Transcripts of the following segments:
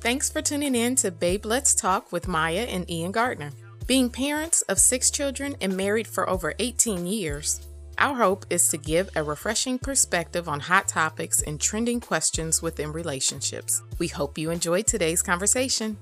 Thanks for tuning in to Babe Let's Talk with Maya and Ian Gardner. Being parents of six children and married for over 18 years, our hope is to give a refreshing perspective on hot topics and trending questions within relationships. We hope you enjoyed today's conversation.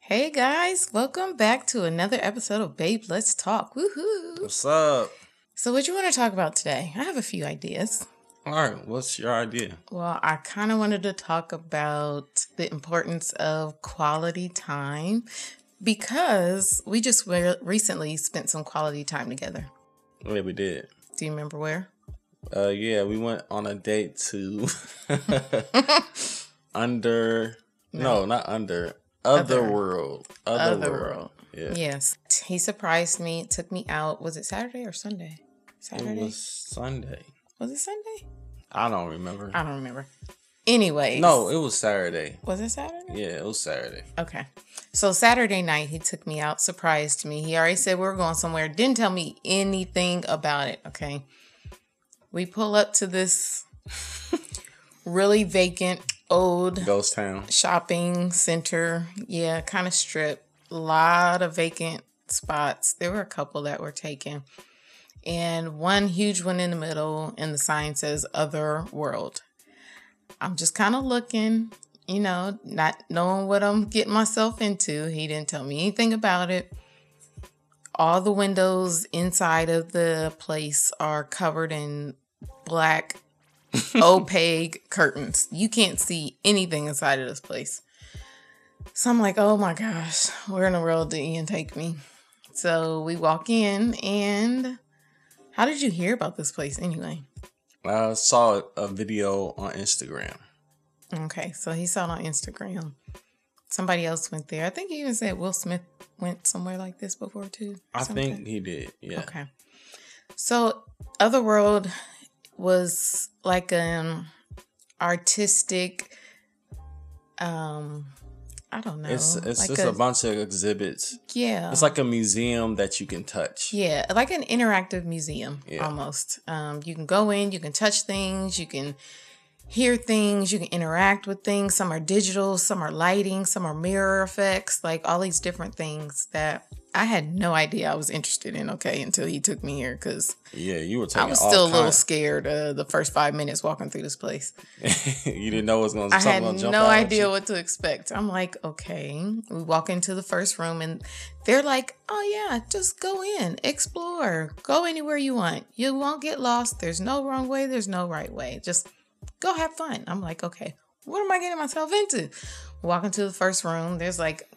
Hey guys, welcome back to another episode of Babe Let's Talk. Woohoo! What's up? So, what do you want to talk about today? I have a few ideas. All right, what's your idea? Well, I kind of wanted to talk about the importance of quality time because we just re- recently spent some quality time together. Yeah, we did. Do you remember where? Uh, yeah, we went on a date to under. No. not under. Other, world. Other, world. Yeah. Yes. He surprised me, took me out. Was it Saturday or Sunday? Saturday? It was Sunday. Was it Sunday? I don't remember. I don't remember. Anyways. no, it was Saturday. Was it Saturday? Yeah, it was Saturday. Okay. So Saturday night, he took me out, surprised me. He already said we were going somewhere, didn't tell me anything about it. Okay. We pull up to this really vacant old Ghost Town. shopping center. Yeah, kind of strip. A lot of vacant spots. There were a couple that were taken. And one huge one in the middle, and the sign says Other World. I'm just kind of looking, you know, not knowing what I'm getting myself into. He didn't tell me anything about it. All the windows inside of the place are covered in black opaque curtains. You can't see anything inside of this place. So I'm like, oh my gosh, where in the world did Ian take me? So we walk in, and how did you hear about this place anyway? I saw a video on Instagram. Okay, so he saw it on Instagram. Somebody else went there. I think he even said Will Smith went somewhere like this before too. I Something. think he did. Yeah. Okay. So Otherworld was like an artistic um I don't know. It's it's like just a, bunch of exhibits. yeah. It's like a museum that you can touch. yeah, like an interactive museum Yeah. almost. Um you can go in, you can touch things, you can hear things, you can interact with things. Some are digital, some are lighting, some are mirror effects, like all these different things that I had no idea I was interested in, okay, until he took me here cuz Yeah, you were I was still a little scared uh, the first five minutes walking through this place. you didn't know what was going to I had no idea what to expect. I'm like, okay. We walk into the first room and they're like, oh yeah, just go in, explore, go anywhere you want. You won't get lost. There's no wrong way. There's no right way. Just go have fun. I'm like, okay, what am I getting myself into? Walk into the first room. There's like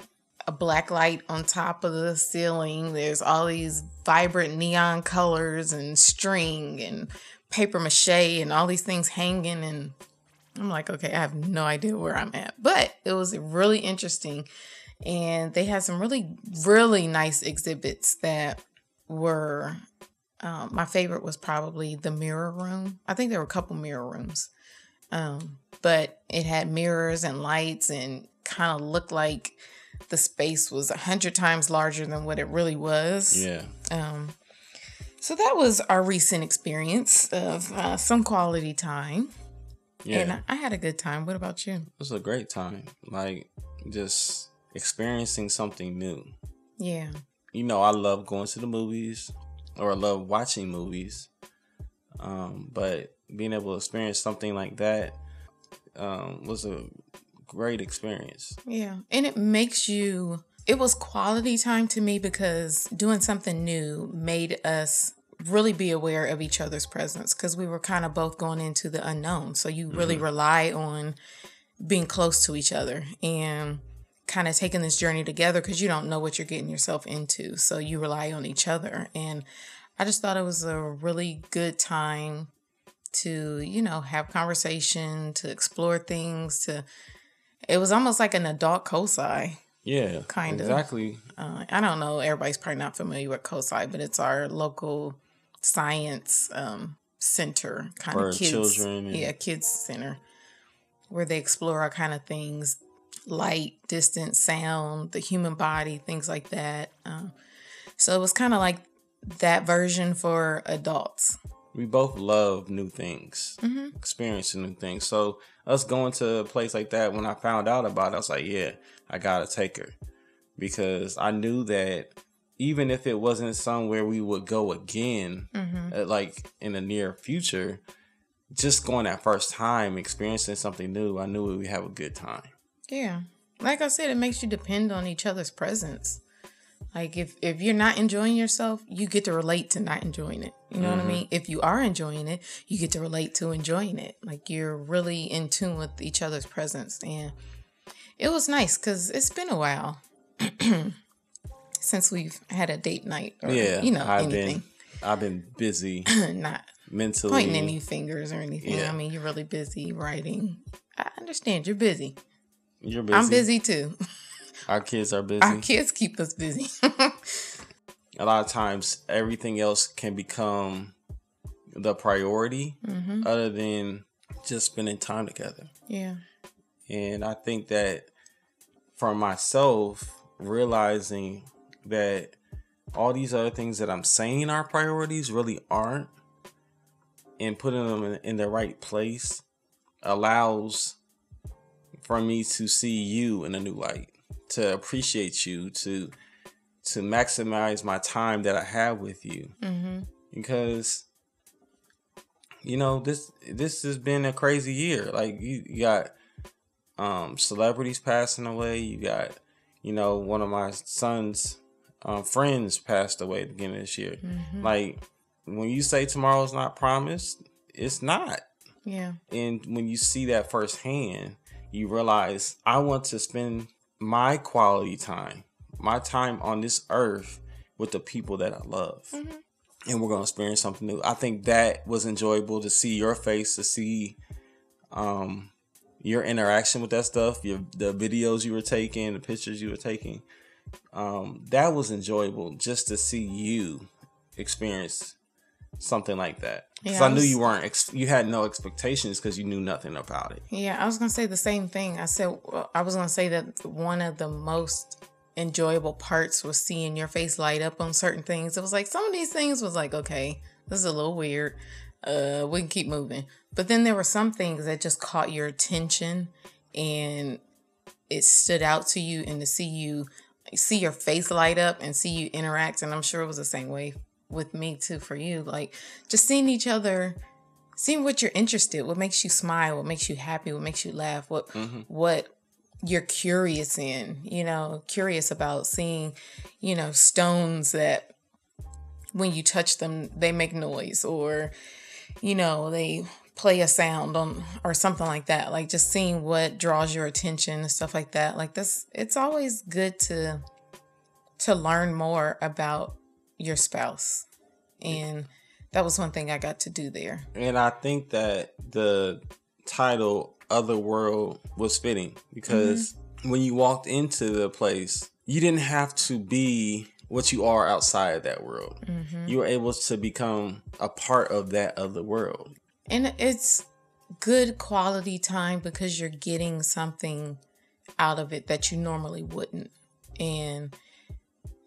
a black light on top of the ceiling. There's all these vibrant neon colors and string and paper mache and all these things hanging. And I'm like, okay, I have no idea where I'm at. But it was really interesting. And they had some really, really nice exhibits that were. Um, my favorite was probably the mirror room. I think there were a couple mirror rooms. Um, but it had mirrors and lights and kind of looked like the space was a hundred times larger than what it really was. Yeah. Um, so that was our recent experience of uh, some quality time, Yeah. and I, I had a good time. What about you? It was a great time. Like just experiencing something new. Yeah, You know, I love going to the movies or love watching movies. Um, but being able to experience something like that um, was a great experience. yeah, and it makes you. It was quality time to me because doing something new made us really be aware of each other's presence because we were kind of both going into the unknown. So you really rely on being close to each other and kind of taking this journey together because you don't know what you're getting yourself into. So you rely on each other. And I just thought it was a really good time to, you know, have conversation, to explore things, to it was almost like an adult COSI. Yeah, Kind of. exactly. Uh, I don't know, everybody's probably not familiar with COSI, but it's our local science um, center, kind For of kids. children yeah, kids center, where they explore all kind of things, light, distance, sound, the human body, things like that. Um, so it was kind of like that version for adults. we both love new things, Mm-hmm. experiencing new things. So us going to a place like that, when I found out about it, I was like, yeah, I gotta take her because I knew that even if it wasn't somewhere we would go again, Mm-hmm. uh, like in the near future, just going that first time, experiencing something new, I knew we would have a good time. Yeah. Like I said, it makes you depend on each other's presence. Like if if you're not enjoying yourself, you get to relate to not enjoying it. You know what I mm-hmm. mean? If you are enjoying it, you get to relate to enjoying it. Like you're really in tune with each other's presence and it was nice cuz it's been a while since we've had a date night or Yeah, you know I've anything. been, I've been busy not mentally. pointing any fingers or anything. Yeah. I mean, you're really busy writing. I understand you're busy. You're busy. I'm busy too. Our kids are busy. Our kids keep us busy. a lot of times everything else can become the priority Mm-hmm. other than just spending time together. yeah. And I think that for myself, realizing that all these other things that I'm saying are priorities really aren't, and putting them in, in the right place allows for me to see you in a new light, to appreciate you, to to maximize my time that I have with you Mm-hmm. because you know this this has been a crazy year like you, you got um celebrities passing away you got you know one of my son's um, friends passed away at the beginning of this year Mm-hmm. like when you say tomorrow's not promised it's not Yeah. and when you see that firsthand you realize i want to spend my quality time my time on this earth with the people that i love. Mhm. and we're going to experience something new. I think that was enjoyable to see your face to see um your interaction with that stuff your the videos you were taking the pictures you were taking. Um that was enjoyable just to see you experience something like that because Yeah, i I knew you weren't ex- you had no expectations because you knew nothing about it Yeah, I was gonna say the same thing. I said well, I was gonna say that one of the most enjoyable parts was seeing your face light up on certain things. It was like some of these things was like, okay, this is a little weird. Uh, we can keep moving. But then there were some things that just caught your attention and it stood out to you and to see you see your face light up and see you interact and I'm sure it was the same way with me too for you like just seeing each other seeing what you're interested what makes you smile what makes you happy what makes you laugh what mm-hmm. what you're curious in you know curious about seeing you know stones that when you touch them they make noise or you know they play a sound on or something like that. Like just seeing what draws your attention and stuff like that. Like this it's always good to to learn more about your spouse. And that was one thing i got to do there. And i think that the title other world was fitting because mm-hmm. when you walked into the place you didn't have to be what you are outside of that world. Mm-hmm. You were able to become a part of that other world. And it's good quality time because you're getting something out of it that you normally wouldn't. And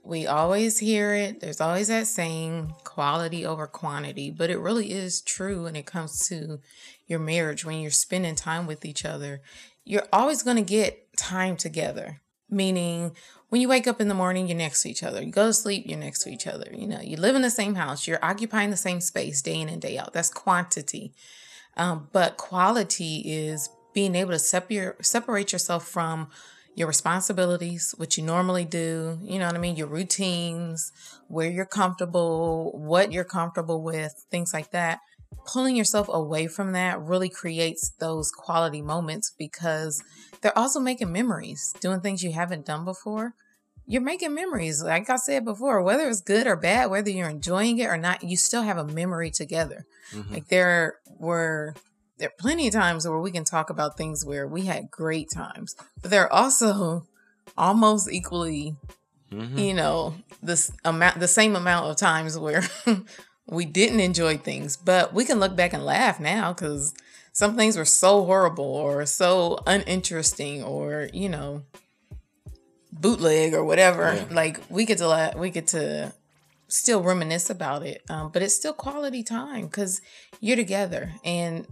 we always hear it. There's always that saying quality over quantity, but it really is true when it comes to your marriage. When you're spending time with each other, you're always going to get time together. Meaning, when you wake up in the morning, you're next to each other. You go to sleep, you're next to each other. You know, you live in the same house, you're occupying the same space day in and day out. That's quantity. Um, but quality is being able to separ- separate yourself from your responsibilities, what you normally do, you know what I mean, your routines, where you're comfortable, what you're comfortable with, things like that. Pulling yourself away from that really creates those quality moments because they're also making memories, doing things you haven't done before. You're making memories. Like I said before, whether it's good or bad, whether you're enjoying it or not, you still have a memory together. Mhm. Like there were there are plenty of times where we can talk about things where we had great times, but there are also almost equally, Mhm. you know, this amount the same amount of times where we didn't enjoy things, but we can look back and laugh now because some things were so horrible or so uninteresting or you know bootleg or whatever. Yeah. Like we get to la- we get to still reminisce about it. Um, but it's still quality time because you're together. And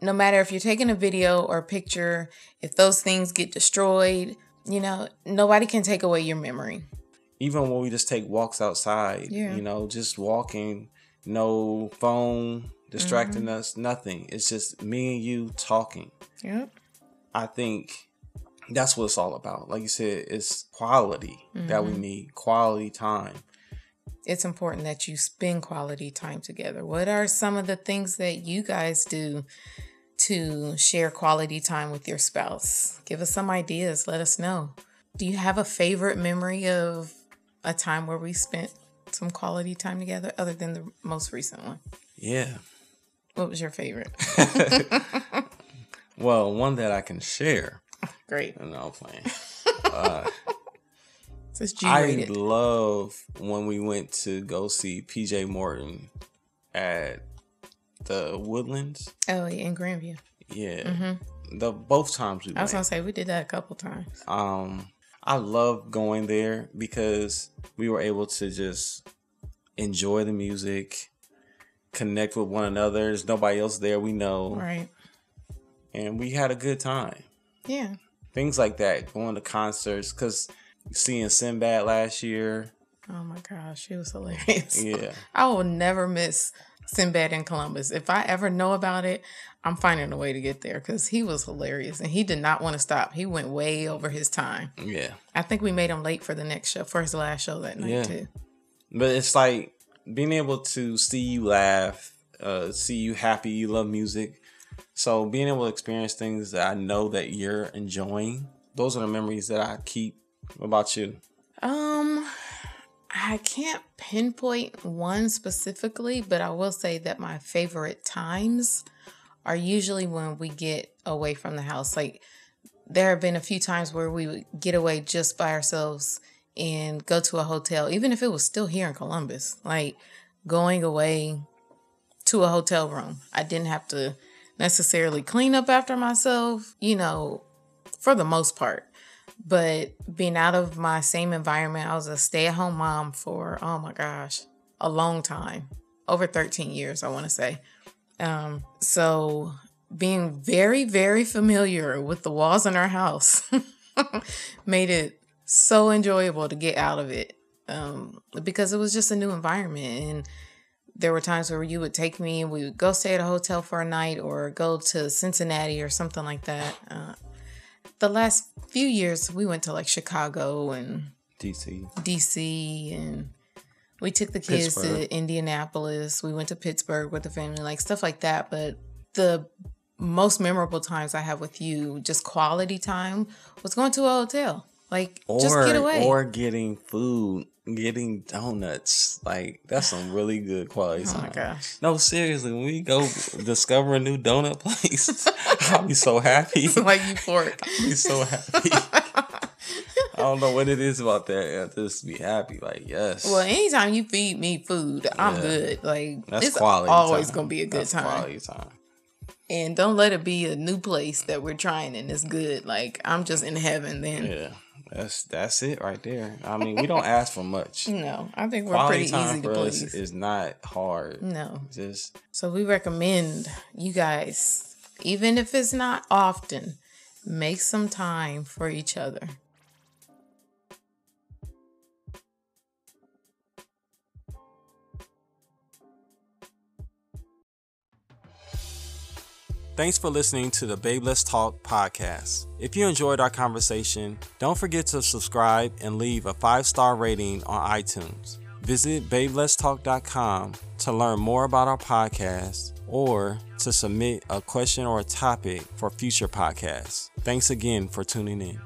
no matter if you're taking a video or a picture, if those things get destroyed, you know, nobody can take away your memory. Even when we just take walks outside, Yeah. you know, just walking, no phone distracting Mm-hmm. us, nothing. It's just me and you talking. Yep. I think that's what it's all about. Like you said, it's quality that Mm-hmm. we need, quality time. It's important that you spend quality time together. What are some of the things that you guys do to share quality time with your spouse? Give us some ideas. Let us know. Do you have a favorite memory of a time where we spent some quality time together other than the most recent one? Yeah. What was your favorite? Well, one that I can share. Great. No, I'm playing. Uh, it's G I love when we went to go see PJ Morton at the Woodlands. Oh, yeah, in Grandview. Yeah. The both times we I was went. gonna say we did that a couple times. Um, I love going there because we were able to just enjoy the music, connect with one another. There's nobody else there we know, Right. and we had a good time. Yeah. Things like that, going to concerts, because seeing Sinbad last year, Oh my gosh, she was hilarious. yeah, I will never miss Sinbad in Columbus. If I ever know about it, I'm finding a way to get there because he was hilarious and he did not want to stop. He went way over his time. yeah. I think we made him late for the next show, for his last show that night Yeah. too. But it's like being able to see you laugh, uh, see you happy, you love music. So being able to experience things that I know that you're enjoying, those are the memories that I keep. What about you? Um, I can't pinpoint one specifically, but I will say that my favorite times are usually when we get away from the house. Like there have been a few times where we would get away just by ourselves and go to a hotel, even if it was still here in Columbus. Like going away to a hotel room. I didn't have to necessarily clean up after myself, you know, for the most part. But being out of my same environment, I was a stay at home mom for, oh my gosh, a long time over 13 years, I want to say. Um, so being very, very familiar with the walls in our house made it so enjoyable to get out of it um, because it was just a new environment. And there were times where you would take me and we would go stay at a hotel for a night or go to Cincinnati or something like that. Uh, the last few years, we went to like Chicago and DC. DC and we took the kids Pittsburgh. to Indianapolis. We went to Pittsburgh with the family, like stuff like that. But the most memorable times I have with you, just quality time, was going to a hotel. Like Or just get away. or getting food, getting donuts. Like that's some really good quality oh time. my gosh. No, seriously, when we go discover a new donut place, I'll be so happy. It's like euphoric. I'll be so happy. I don't know what it is about that. I just be happy. Like, yes. well, anytime you feed me food, I'm Yeah. good. Like that's it's quality. always time. gonna be a good That's time. Quality time. And don't let it be a new place that we're trying and it's good. Like I'm just in heaven then. Yeah, that's that's it right there. I mean, we don't ask for much. No, I think we're Quality pretty time easy to for us is not hard. no. Just So we recommend you guys, even if it's not often, make some time for each other. Thanks for listening to the Babe Let's Talk podcast. If you enjoyed our conversation, don't forget to subscribe and leave a five star rating on iTunes. Visit babeletstalk.com to learn more about our podcast or to submit a question or a topic for future podcasts. Thanks again for tuning in.